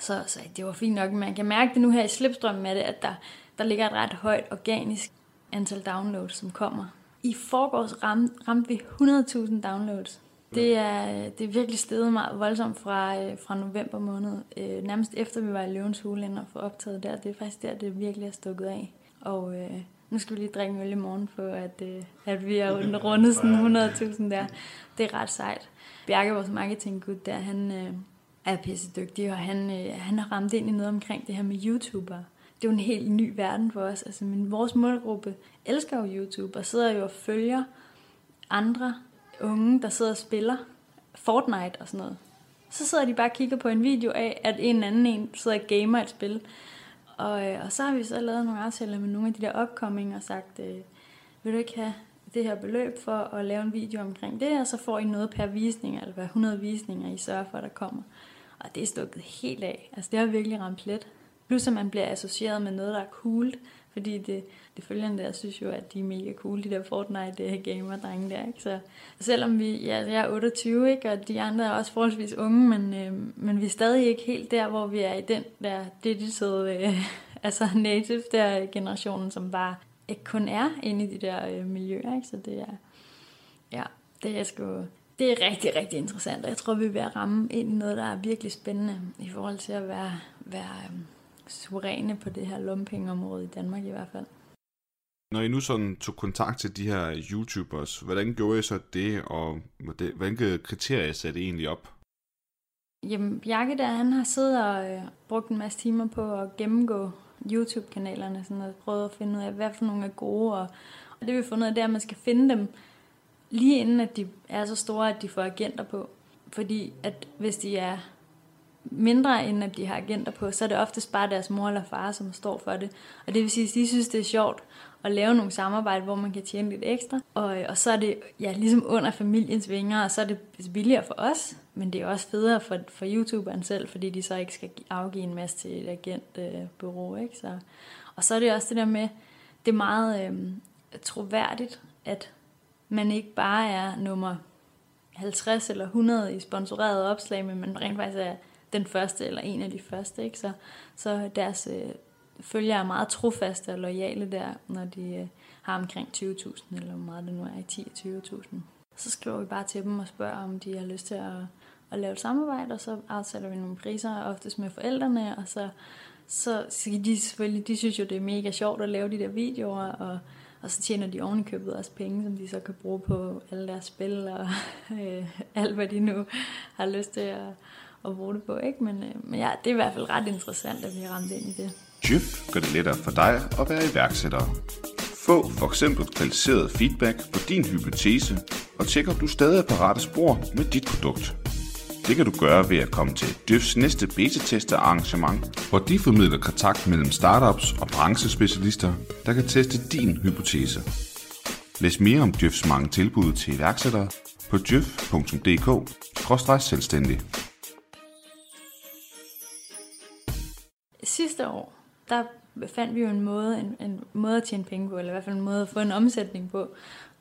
[SPEAKER 3] så, så det var fint nok. Man kan mærke det nu her i slipstrømmen med det, at der, der ligger et ret højt organisk antal downloads, som kommer i forgårs ram, ramte vi 100.000 downloads. Det er, det er virkelig steget meget voldsomt fra, øh, fra november måned. Øh, nærmest efter vi var i Løvens Hule og få optaget der. Det er faktisk der, det virkelig er stukket af. Og øh, nu skal vi lige drikke øl i morgen på, at, øh, at vi har rundet sådan 100.000 der. Det er ret sejt. Bjarke, vores marketinggud der, han øh, er pisse dygtig, og han, øh, han har ramt ind i noget omkring det her med YouTuber det er jo en helt ny verden for os. Altså, men vores målgruppe elsker jo YouTube og sidder jo og følger andre unge, der sidder og spiller Fortnite og sådan noget. Så sidder de bare og kigger på en video af, at en anden en sidder og gamer et spil. Og, øh, og så har vi så lavet nogle aftaler med nogle af de der upcoming og sagt, øh, vil du ikke have det her beløb for at lave en video omkring det, og så får I noget per visning, eller hver 100 visninger, I sørger for, der kommer. Og det er stukket helt af. Altså det har virkelig ramt plet. Plus at man bliver associeret med noget, der er cool, fordi det, det følgende der synes jo, at de er mega cool, de der Fortnite gamer drenge der, ikke? Så selvom vi, ja, jeg er 28, ikke? og de andre er også forholdsvis unge, men, øh, men vi er stadig ikke helt der, hvor vi er i den der digital, øh, altså native der generationen, som bare ikke kun er inde i de der øh, miljøer, ikke? Så det er, ja, Det er sgu, det er rigtig, rigtig interessant, og jeg tror, vi er ved at ramme ind i noget, der er virkelig spændende i forhold til at være, være øh, suveræne på det her lumpingområde i Danmark i hvert fald.
[SPEAKER 2] Når I nu sådan tog kontakt til de her YouTubers, hvordan gjorde I så det, og hvilke kriterier satte I egentlig op?
[SPEAKER 3] Jamen, Bjarke der, han har siddet og øh, brugt en masse timer på at gennemgå YouTube-kanalerne, sådan og prøvet at finde ud af, hvad for nogle er gode, og, og det vi har fundet ud af, det er, at man skal finde dem lige inden, at de er så store, at de får agenter på. Fordi at hvis de er mindre end at de har agenter på, så er det oftest bare deres mor eller far, som står for det. Og det vil sige, at de synes, det er sjovt at lave nogle samarbejde, hvor man kan tjene lidt ekstra. Og, og så er det ja, ligesom under familiens vinger, og så er det billigere for os, men det er også federe for, for YouTuberen selv, fordi de så ikke skal afgive en masse til et agentbureau. Ikke? Så, og så er det også det der med, det er meget øh, troværdigt, at man ikke bare er nummer 50 eller 100 i sponsoreret opslag, men man rent faktisk er den første eller en af de første. Ikke? Så, så deres øh, følgere er meget trofaste og lojale der, når de øh, har omkring 20.000, eller hvor meget det nu er, i 10-20.000. Så skriver vi bare til dem og spørger, om de har lyst til at, at lave et samarbejde, og så aftaler vi nogle priser, oftest med forældrene, og så, så, skal de selvfølgelig, de synes jo, det er mega sjovt at lave de der videoer, og, og så tjener de ovenikøbet købet også penge, som de så kan bruge på alle deres spil, og øh, alt hvad de nu har lyst til at, at bruge det på. Ikke? Men, øh, men ja, det er i hvert fald ret interessant, at vi har ramt ind i det.
[SPEAKER 2] Jyp gør det lettere for dig at være iværksætter. Få for eksempel kvalificeret feedback på din hypotese, og tjek om du stadig er på rette spor med dit produkt. Det kan du gøre ved at komme til Døfs næste beta-tester arrangement, hvor de formidler kontakt mellem startups og branchespecialister, der kan teste din hypotese. Læs mere om DYFs mange tilbud til iværksættere på djøf.dk-selvstændig.
[SPEAKER 3] Sidste år, der fandt vi jo en måde, en, en måde at tjene penge på, eller i hvert fald en måde at få en omsætning på.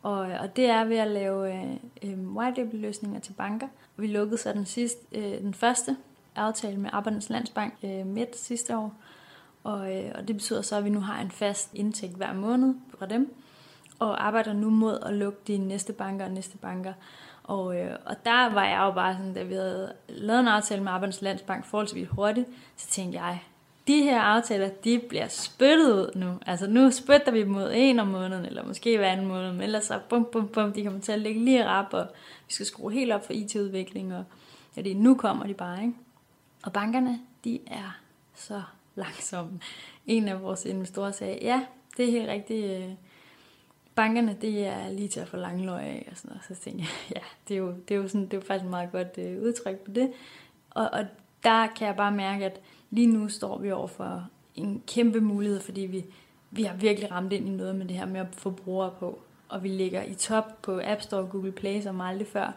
[SPEAKER 3] Og, og det er ved at lave øh, øh white label løsninger til banker. Vi lukkede så den, sidste, øh, den første aftale med Arbejdernes Landsbank øh, midt sidste år. Og, øh, og det betyder så, at vi nu har en fast indtægt hver måned fra dem. Og arbejder nu mod at lukke de næste banker og næste banker. Og, øh, og der var jeg jo bare sådan, da vi havde lavet en aftale med Arbejdernes Landsbank forholdsvis hurtigt, så tænkte jeg, de her aftaler, de bliver spyttet ud nu. Altså nu spytter vi mod en om måneden, eller måske hver anden måned, men ellers så bum, bum, bum, de kommer til at ligge lige rap, og vi skal skrue helt op for IT-udvikling, og ja, det, nu kommer de bare, ikke? Og bankerne, de er så langsomme. En af vores investorer sagde, ja, det er helt rigtigt, øh, bankerne, det er lige til at få langløg af, og sådan noget. Så tænkte jeg, ja, det er jo, det er jo, sådan, det er jo faktisk et meget godt øh, udtryk på det. Og, og der kan jeg bare mærke, at lige nu står vi over for en kæmpe mulighed, fordi vi, vi har virkelig ramt ind i noget med det her med at få brugere på. Og vi ligger i top på App Store og Google Play som aldrig før.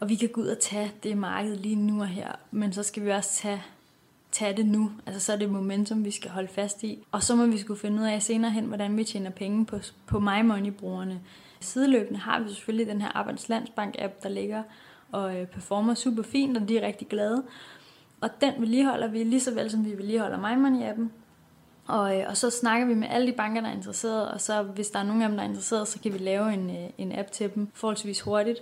[SPEAKER 3] Og vi kan gå ud og tage det marked lige nu og her. Men så skal vi også tage, tage det nu. Altså så er det momentum, vi skal holde fast i. Og så må vi skulle finde ud af senere hen, hvordan vi tjener penge på, på MyMoney-brugerne. Sideløbende har vi selvfølgelig den her Arbejdslandsbank-app, der ligger og øh, performer super fint, og de er rigtig glade. Og den vedligeholder vi lige så vel, som vi vedligeholder MyMoney-appen. Og, øh, og så snakker vi med alle de banker, der er interesseret, og så hvis der er nogen af dem, der er interesseret, så kan vi lave en, øh, en app til dem forholdsvis hurtigt,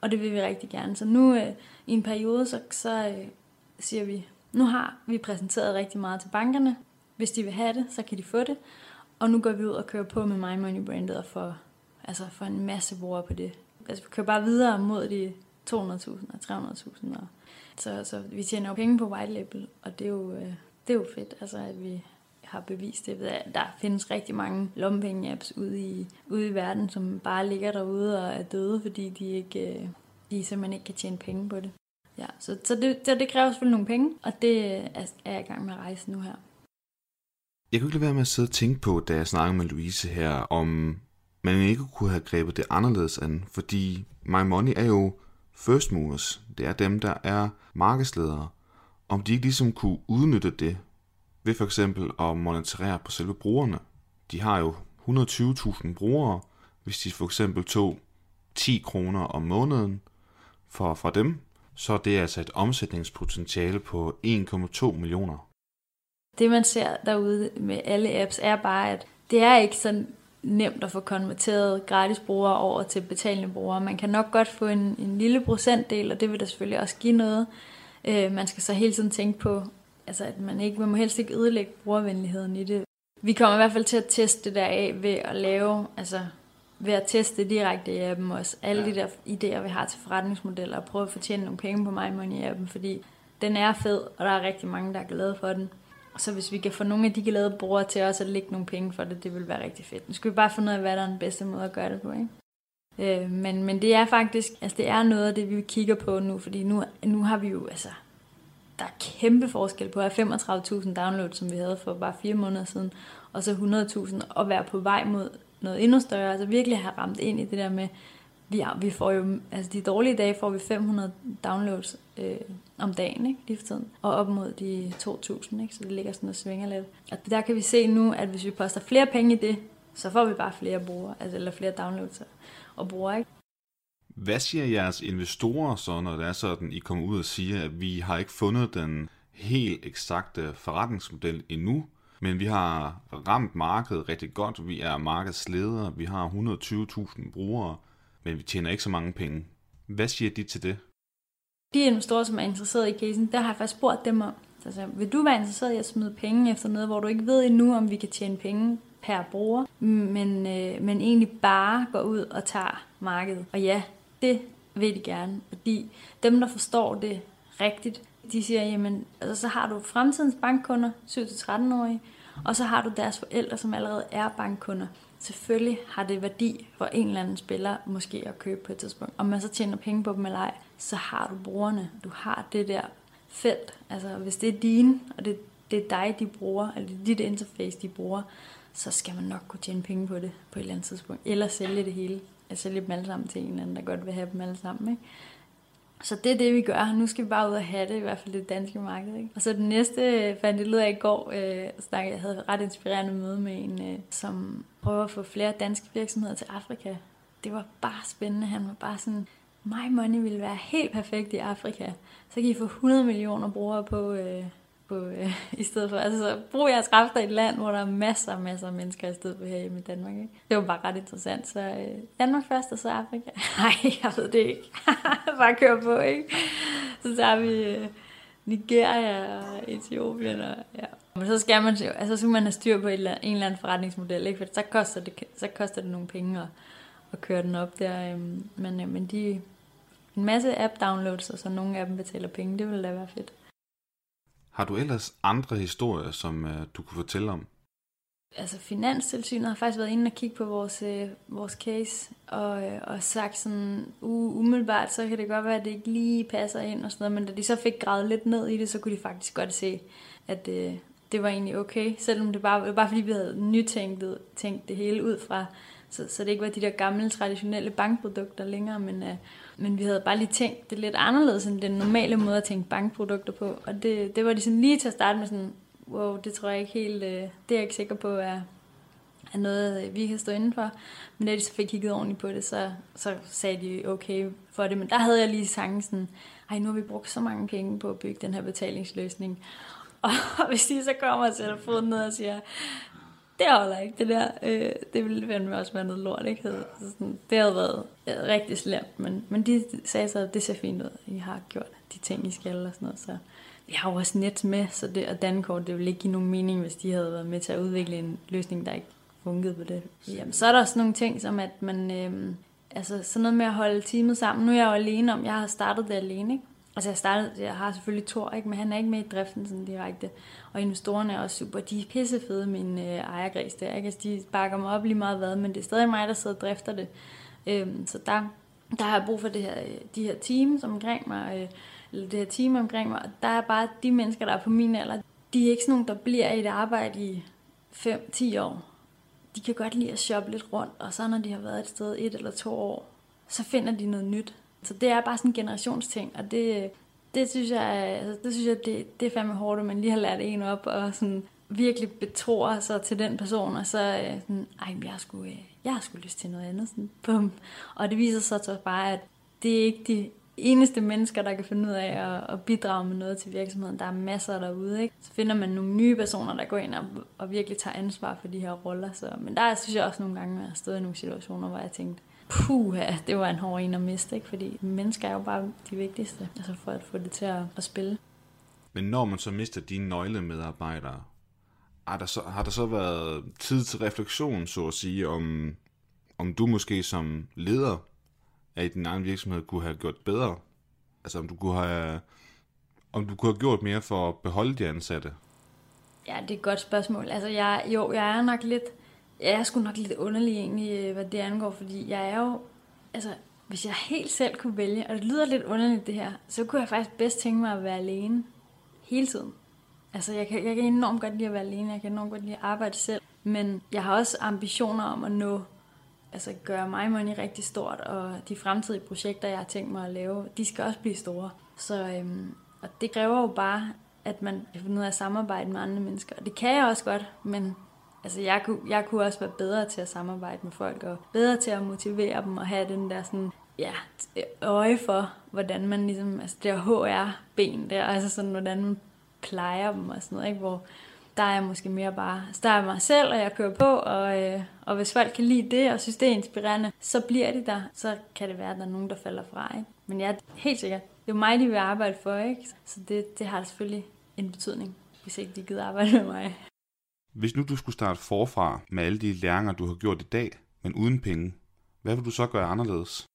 [SPEAKER 3] og det vil vi rigtig gerne. Så nu øh, i en periode, så, så øh, siger vi, nu har vi præsenteret rigtig meget til bankerne. Hvis de vil have det, så kan de få det. Og nu går vi ud og kører på med MyMoney-brandet og får, altså får en masse brugere på det. Altså vi kører bare videre mod de 200.000 og 300.000 og så, så vi tjener jo penge på white label, og det er jo, øh, det er jo fedt, altså, at vi har bevist det. Der findes rigtig mange lommepenge-apps ude i, ude i verden, som bare ligger derude og er døde, fordi de, ikke, øh, de simpelthen ikke kan tjene penge på det. Ja, så, så, det, så det kræver selvfølgelig nogle penge, og det øh, er, er jeg i gang med at rejse nu her.
[SPEAKER 2] Jeg kunne ikke lade være med at sidde og tænke på, da jeg snakkede med Louise her, om man ikke kunne have grebet det anderledes an, fordi My Money er jo first movers, det er dem, der er markedsledere, om de ikke ligesom kunne udnytte det ved for eksempel at monitorere på selve brugerne. De har jo 120.000 brugere, hvis de for eksempel tog 10 kroner om måneden for, fra dem, så det er altså et omsætningspotentiale på 1,2 millioner.
[SPEAKER 3] Det man ser derude med alle apps er bare, at det er ikke sådan nemt at få konverteret gratis brugere over til betalende brugere. Man kan nok godt få en, en lille procentdel, og det vil da selvfølgelig også give noget. Øh, man skal så hele tiden tænke på, altså at man ikke, man må helst ikke ødelægge brugervenligheden i det. Vi kommer i hvert fald til at teste det der af ved at lave, altså ved at teste direkte i appen også. Alle ja. de der idéer, vi har til forretningsmodeller, og prøve at fortjene nogle penge på MyMoney i appen, fordi den er fed, og der er rigtig mange, der er glade for den. Så hvis vi kan få nogle af de glade brugere til os at lægge nogle penge for det, det vil være rigtig fedt. Nu skal vi bare finde ud af, hvad der er den bedste måde at gøre det på, ikke? Øh, men, men det er faktisk, altså det er noget af det, vi kigger på nu, fordi nu, nu har vi jo, altså, der er kæmpe forskel på at have 35.000 downloads, som vi havde for bare fire måneder siden, og så 100.000, og være på vej mod noget endnu større, altså virkelig have ramt ind i det der med, vi, vi får jo, altså de dårlige dage får vi 500 downloads øh, om dagen, ikke, lige for tiden, og op mod de 2.000, ikke, så det ligger sådan og svinger lidt. Og der kan vi se nu, at hvis vi poster flere penge i det, så får vi bare flere brugere, altså, eller flere downloads og brugere, ikke?
[SPEAKER 2] Hvad siger jeres investorer så, når det er sådan, I kommer ud og siger, at vi har ikke fundet den helt eksakte forretningsmodel endnu, men vi har ramt markedet rigtig godt. Vi er markedsledere. Vi har 120.000 brugere, men vi tjener ikke så mange penge. Hvad siger de til det?
[SPEAKER 3] De investorer, som er interesseret i casen, der har jeg faktisk spurgt dem om. Altså, vil du være interesseret i at smide penge efter noget, hvor du ikke ved endnu, om vi kan tjene penge per bruger, men, øh, men egentlig bare går ud og tager markedet? Og ja, det vil de gerne, fordi dem, der forstår det rigtigt, de siger, jamen, altså, så har du fremtidens bankkunder, 7-13-årige, og så har du deres forældre, som allerede er bankkunder. Selvfølgelig har det værdi for en eller anden spiller måske at købe på et tidspunkt. Om man så tjener penge på dem eller ej, så har du brugerne. Du har det der felt. Altså hvis det er dine, og det, det er dig, de bruger, eller det er dit interface, de bruger, så skal man nok kunne tjene penge på det på et eller andet tidspunkt. Eller sælge det hele. Altså sælge dem alle sammen til en eller anden, der godt vil have dem alle sammen. Ikke? Så det er det, vi gør. Nu skal vi bare ud og have det, i hvert fald det danske marked. Ikke? Og så den næste fandt jeg ud af i går, øh, snakkede, jeg havde et ret inspirerende møde med en, øh, som prøver at få flere danske virksomheder til Afrika. Det var bare spændende. Han var bare sådan, My Money ville være helt perfekt i Afrika. Så kan I få 100 millioner brugere på, øh, på, øh, i stedet for. Altså, så brug jeres kræfter i et land, hvor der er masser og masser af mennesker i stedet for her i Danmark. Ikke? Det var bare ret interessant. Så øh, Danmark først, og så Afrika. Nej, jeg ved det ikke. bare kør på, ikke? Så tager vi øh, Nigeria og Etiopien. Og, ja. Men så skal man, altså, så skal man have styr på et eller, en eller anden forretningsmodel, ikke? for så koster det, så koster det nogle penge at, at køre den op der. Øh, men, øh, men de, en masse app-downloads, og så nogle af dem betaler penge, det ville da være fedt.
[SPEAKER 2] Har du ellers andre historier, som øh, du kunne fortælle om?
[SPEAKER 3] Altså Finanstilsynet har faktisk været inde og kigge på vores, øh, vores case, og, øh, og sagt sådan, uh, umiddelbart, så kan det godt være, at det ikke lige passer ind og sådan noget, men da de så fik gravet lidt ned i det, så kunne de faktisk godt se, at øh, det var egentlig okay, selvom det bare, det var bare fordi vi havde nytænkt tænkt det hele ud fra, så, så det ikke var de der gamle, traditionelle bankprodukter længere, men, øh, men vi havde bare lige tænkt det lidt anderledes end den normale måde at tænke bankprodukter på. Og det, det var de sådan lige til at starte med sådan, wow, det tror jeg ikke helt, øh, det er jeg ikke sikker på er, er noget, øh, vi kan stå indenfor. Men da de så fik kigget ordentligt på det, så, så sagde de okay for det. Men der havde jeg lige sangen sådan, ej, nu har vi brugt så mange penge på at bygge den her betalingsløsning. Og hvis de så kommer og sætter foden ned og siger, det holder ikke, det der. Øh, det ville fandme også være noget lort, ikke? Altså, så sådan, det havde været øh, rigtig slemt, men, men de sagde så, at det ser fint ud, I har gjort de ting, I skal og sådan noget, så vi har jo også net med, så det, og Dankort, det ville ikke give nogen mening, hvis de havde været med til at udvikle en løsning, der ikke fungerede på det. Jamen, så er der også nogle ting, som at man, øh, altså sådan noget med at holde teamet sammen. Nu er jeg jo alene om, jeg har startet det alene, ikke? Altså jeg startede, jeg har selvfølgelig Thor, ikke, men han er ikke med i driften sådan direkte. Og investorerne er også super, de er pissefede, min øh, ejergræs der, ikke? Altså de bakker mig op lige meget hvad, men det er stadig mig, der sidder og drifter det. Øhm, så der, der har jeg brug for det her, øh, de her teams omkring mig, øh, eller det her team omkring mig. Og der er bare de mennesker, der er på min alder, de er ikke sådan nogen, der bliver i et arbejde i 5-10 år. De kan godt lide at shoppe lidt rundt, og så når de har været et sted et eller to år, så finder de noget nyt. Så det er bare sådan en generationsting, og det, det synes jeg, altså, det, synes jeg det, det er fandme hårdt, at man lige har lært en op og sådan virkelig betror sig til den person, og så øh, sådan, ej, jeg skulle, øh, jeg har sgu lyst til noget andet. Sådan, bum. Og det viser sig så bare, at det er ikke de eneste mennesker, der kan finde ud af at, at bidrage med noget til virksomheden. Der er masser derude, ikke? Så finder man nogle nye personer, der går ind og, og virkelig tager ansvar for de her roller. Så, men der synes jeg også nogle gange, at jeg har stået i nogle situationer, hvor jeg tænkte, puh, ja, det var en hård en at miste, ikke? fordi mennesker er jo bare de vigtigste, altså for at få det til at, at spille.
[SPEAKER 2] Men når man så mister dine nøglemedarbejdere, har der, så, har der så været tid til refleksion, så at sige, om, om du måske som leder af din egen virksomhed kunne have gjort bedre? Altså om du kunne have, om du kunne have gjort mere for at beholde de ansatte?
[SPEAKER 3] Ja, det er et godt spørgsmål. Altså jeg, jo, jeg er nok lidt, jeg er sgu nok lidt underlig egentlig, øh, hvad det angår, fordi jeg er jo, altså hvis jeg helt selv kunne vælge, og det lyder lidt underligt det her, så kunne jeg faktisk bedst tænke mig at være alene hele tiden. Altså, jeg kan, jeg kan enormt godt lide at være alene, jeg kan enormt godt lide at arbejde selv, men jeg har også ambitioner om at nå, altså gøre mig money rigtig stort, og de fremtidige projekter, jeg har tænkt mig at lave, de skal også blive store. Så, øhm, og det kræver jo bare, at man kan finde ud af at samarbejde med andre mennesker. Og det kan jeg også godt, men altså, jeg, kunne, jeg kunne også være bedre til at samarbejde med folk, og bedre til at motivere dem, og have den der sådan, ja, øje for, hvordan man ligesom, altså det HR-ben der, altså sådan, hvordan man plejer dem og sådan noget, ikke? hvor der er jeg måske mere bare, så der er mig selv, og jeg kører på, og, øh, og hvis folk kan lide det, og synes det er inspirerende, så bliver de der, så kan det være, at der er nogen, der falder fra. Ikke? Men jeg er helt sikkert, det er jo mig, de vil arbejde for, ikke? så det, det har selvfølgelig en betydning, hvis ikke de gider arbejde med mig.
[SPEAKER 2] Hvis nu du skulle starte forfra med alle de læringer, du har gjort i dag, men uden penge, hvad vil du så gøre anderledes?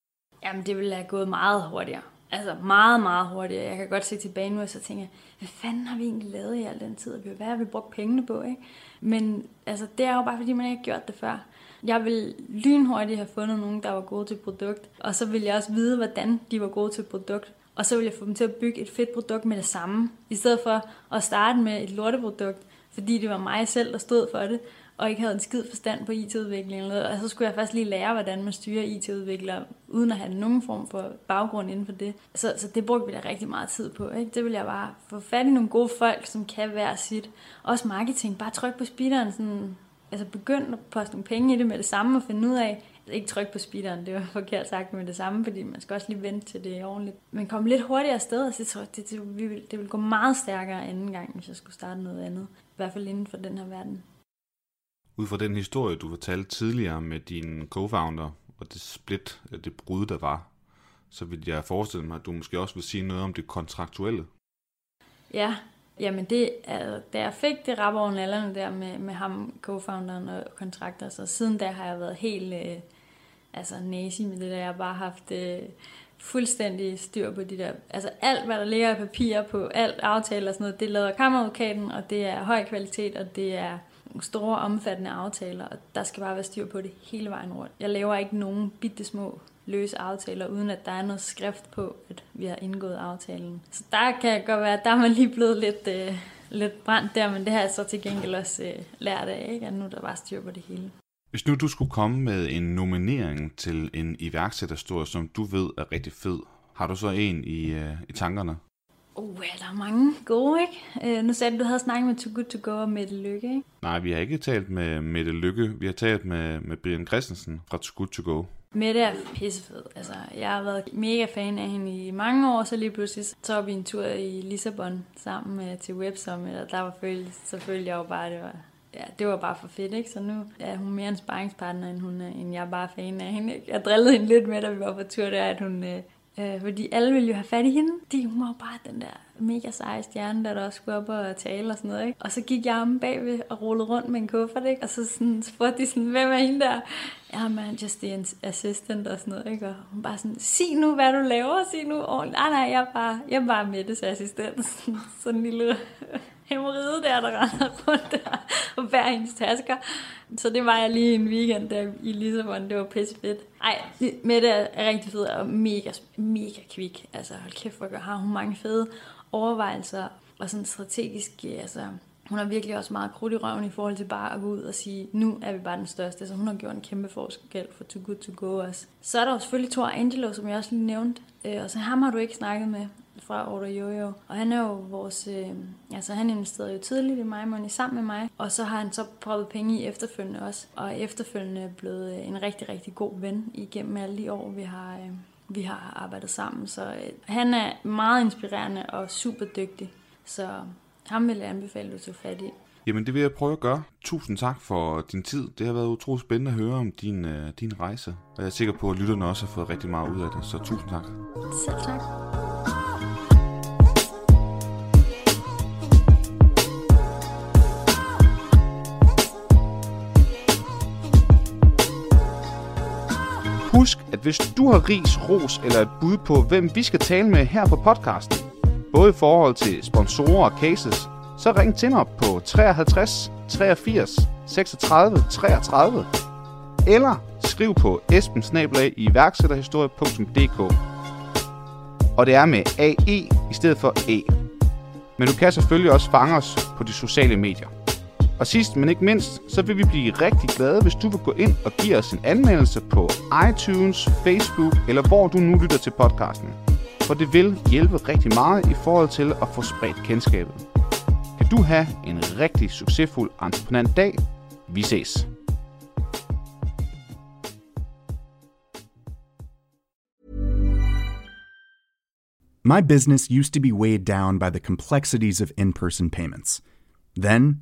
[SPEAKER 3] Jamen, det ville have gået meget hurtigere. Altså meget, meget hurtigere. Jeg kan godt se tilbage nu, og så tænker jeg, hvad fanden har vi egentlig lavet i al den tid? Hvad har vi brugt pengene på? Ikke? Men altså, det er jo bare, fordi man ikke har gjort det før. Jeg vil lynhurtigt have fundet nogen, der var gode til produkt, og så vil jeg også vide, hvordan de var gode til produkt. Og så vil jeg få dem til at bygge et fedt produkt med det samme, i stedet for at starte med et lorteprodukt, fordi det var mig selv, der stod for det, og ikke havde en skid forstand på IT-udvikling eller noget. Og så skulle jeg faktisk lige lære, hvordan man styrer IT-udviklere, uden at have nogen form for baggrund inden for det. Så, så det brugte vi da rigtig meget tid på. Ikke? Det vil jeg bare få fat i nogle gode folk, som kan være sit. Også marketing. Bare tryk på speederen. Sådan, altså begynd at poste nogle penge i det med det samme og finde ud af, ikke tryk på speederen, det var forkert sagt med det samme, fordi man skal også lige vente til det er ordentligt. Men kom lidt hurtigere afsted, og så tror jeg, det, det, det, det vil gå meget stærkere anden gang, hvis jeg skulle starte noget andet. Hvert fald inden for den her verden.
[SPEAKER 2] Ud fra den historie, du fortalte tidligere med din co-founder, og det split, det brud, der var, så vil jeg forestille mig, at du måske også vil sige noget om det kontraktuelle.
[SPEAKER 3] Ja, jamen det, altså, da jeg fik det rap over nallerne der med, med ham, co-founderen og kontrakter, så siden da har jeg været helt øh, altså nazi med det der. Jeg har bare haft øh, fuldstændig styr på de der, altså alt hvad der ligger i papirer på, alt aftaler og sådan noget, det laver kammeradvokaten, og det er høj kvalitet, og det er store, omfattende aftaler, og der skal bare være styr på det hele vejen rundt. Jeg laver ikke nogen bitte små løse aftaler, uden at der er noget skrift på, at vi har indgået aftalen. Så der kan jeg godt være, at der er man lige blevet lidt, øh, lidt brændt der, men det har jeg så til gengæld også øh, lært af, ikke? at nu er der bare styr på det hele.
[SPEAKER 2] Hvis nu du skulle komme med en nominering til en iværksætterhistorie, som du ved er rigtig fed, har du så en i, øh, i tankerne?
[SPEAKER 3] Uh, ja, der er mange gode, ikke? Uh, nu sagde du, du havde snakket med Too Good To Go og Mette Lykke, ikke?
[SPEAKER 2] Nej, vi har ikke talt med Mette Lykke. Vi har talt med, med Brian Christensen fra Too Good To Go.
[SPEAKER 3] Mette er pissefed. Altså, jeg har været mega fan af hende i mange år, så lige pludselig så var vi en tur i Lissabon sammen med, til Web Summit, og der var så følte jeg jo bare, det var, ja, det var bare for fedt, ikke? Så nu er hun mere en sparringspartner, end, hun er, end jeg er bare fan af hende. Ikke? Jeg drillede hende lidt med, da vi var på tur der, at hun, øh, øh fordi alle ville jo have fat i hende. De hun var bare den der mega seje stjerne, der, der også skulle op og tale og sådan noget. Ikke? Og så gik jeg om bagved og rullede rundt med en kuffert, ikke? og så sådan, spurgte de sådan, hvem er hende der? Ja, man, just the assistant og sådan noget. Ikke? Og hun bare sådan, sig nu, hvad du laver, sig nu. Og, nej, nej, jeg er bare, jeg er bare Mettes assistent. Sådan en lille hemoride der, der render rundt der og bærer hendes tasker. Så det var jeg lige en weekend der i Lissabon. Det var pisse fedt. Ej, Mette er rigtig fed og mega, mega kvik. Altså hold kæft, hvor har hun mange fede overvejelser og sådan strategisk, altså hun har virkelig også meget krudt i røven i forhold til bare at gå ud og sige, nu er vi bare den største. Så hun har gjort en kæmpe forskel for Too Good To Go også. Så er der jo selvfølgelig Thor Angelo, som jeg også lige nævnte. Øh, og så ham har du ikke snakket med fra Order Jojo. Og han er jo vores, øh, altså han investerede jo tidligt i mig, Money sammen med mig. Og så har han så prøvet penge i efterfølgende også. Og efterfølgende er blevet øh, en rigtig, rigtig god ven igennem alle de år, vi har, øh, vi har arbejdet sammen. Så øh, han er meget inspirerende og super dygtig. Så ham vil jeg anbefale, at du tager fat i.
[SPEAKER 2] Jamen det vil jeg prøve at gøre. Tusind tak for din tid. Det har været utroligt spændende at høre om din, uh, din rejse. Og jeg er sikker på, at lytterne også har fået rigtig meget ud af det. Så tusind tak.
[SPEAKER 3] Selv tak.
[SPEAKER 2] Husk, at hvis du har ris, ros eller et bud på, hvem vi skal tale med her på podcasten, både i forhold til sponsorer og cases, så ring til mig på 53 83 36 33 eller skriv på espensnabelag i iværksætterhistorie.dk og det er med AE i stedet for E. Men du kan selvfølgelig også fange os på de sociale medier. Og sidst men ikke mindst, så vil vi blive rigtig glade, hvis du vil gå ind og give os en anmeldelse på iTunes, Facebook eller hvor du nu lytter til podcasten. For det vil hjælpe rigtig meget i forhold til at få spredt kendskabet. Kan du have en rigtig succesfuld entreprenant dag. Vi ses.
[SPEAKER 4] My business used to be weighed down by the complexities of in person payments. Then,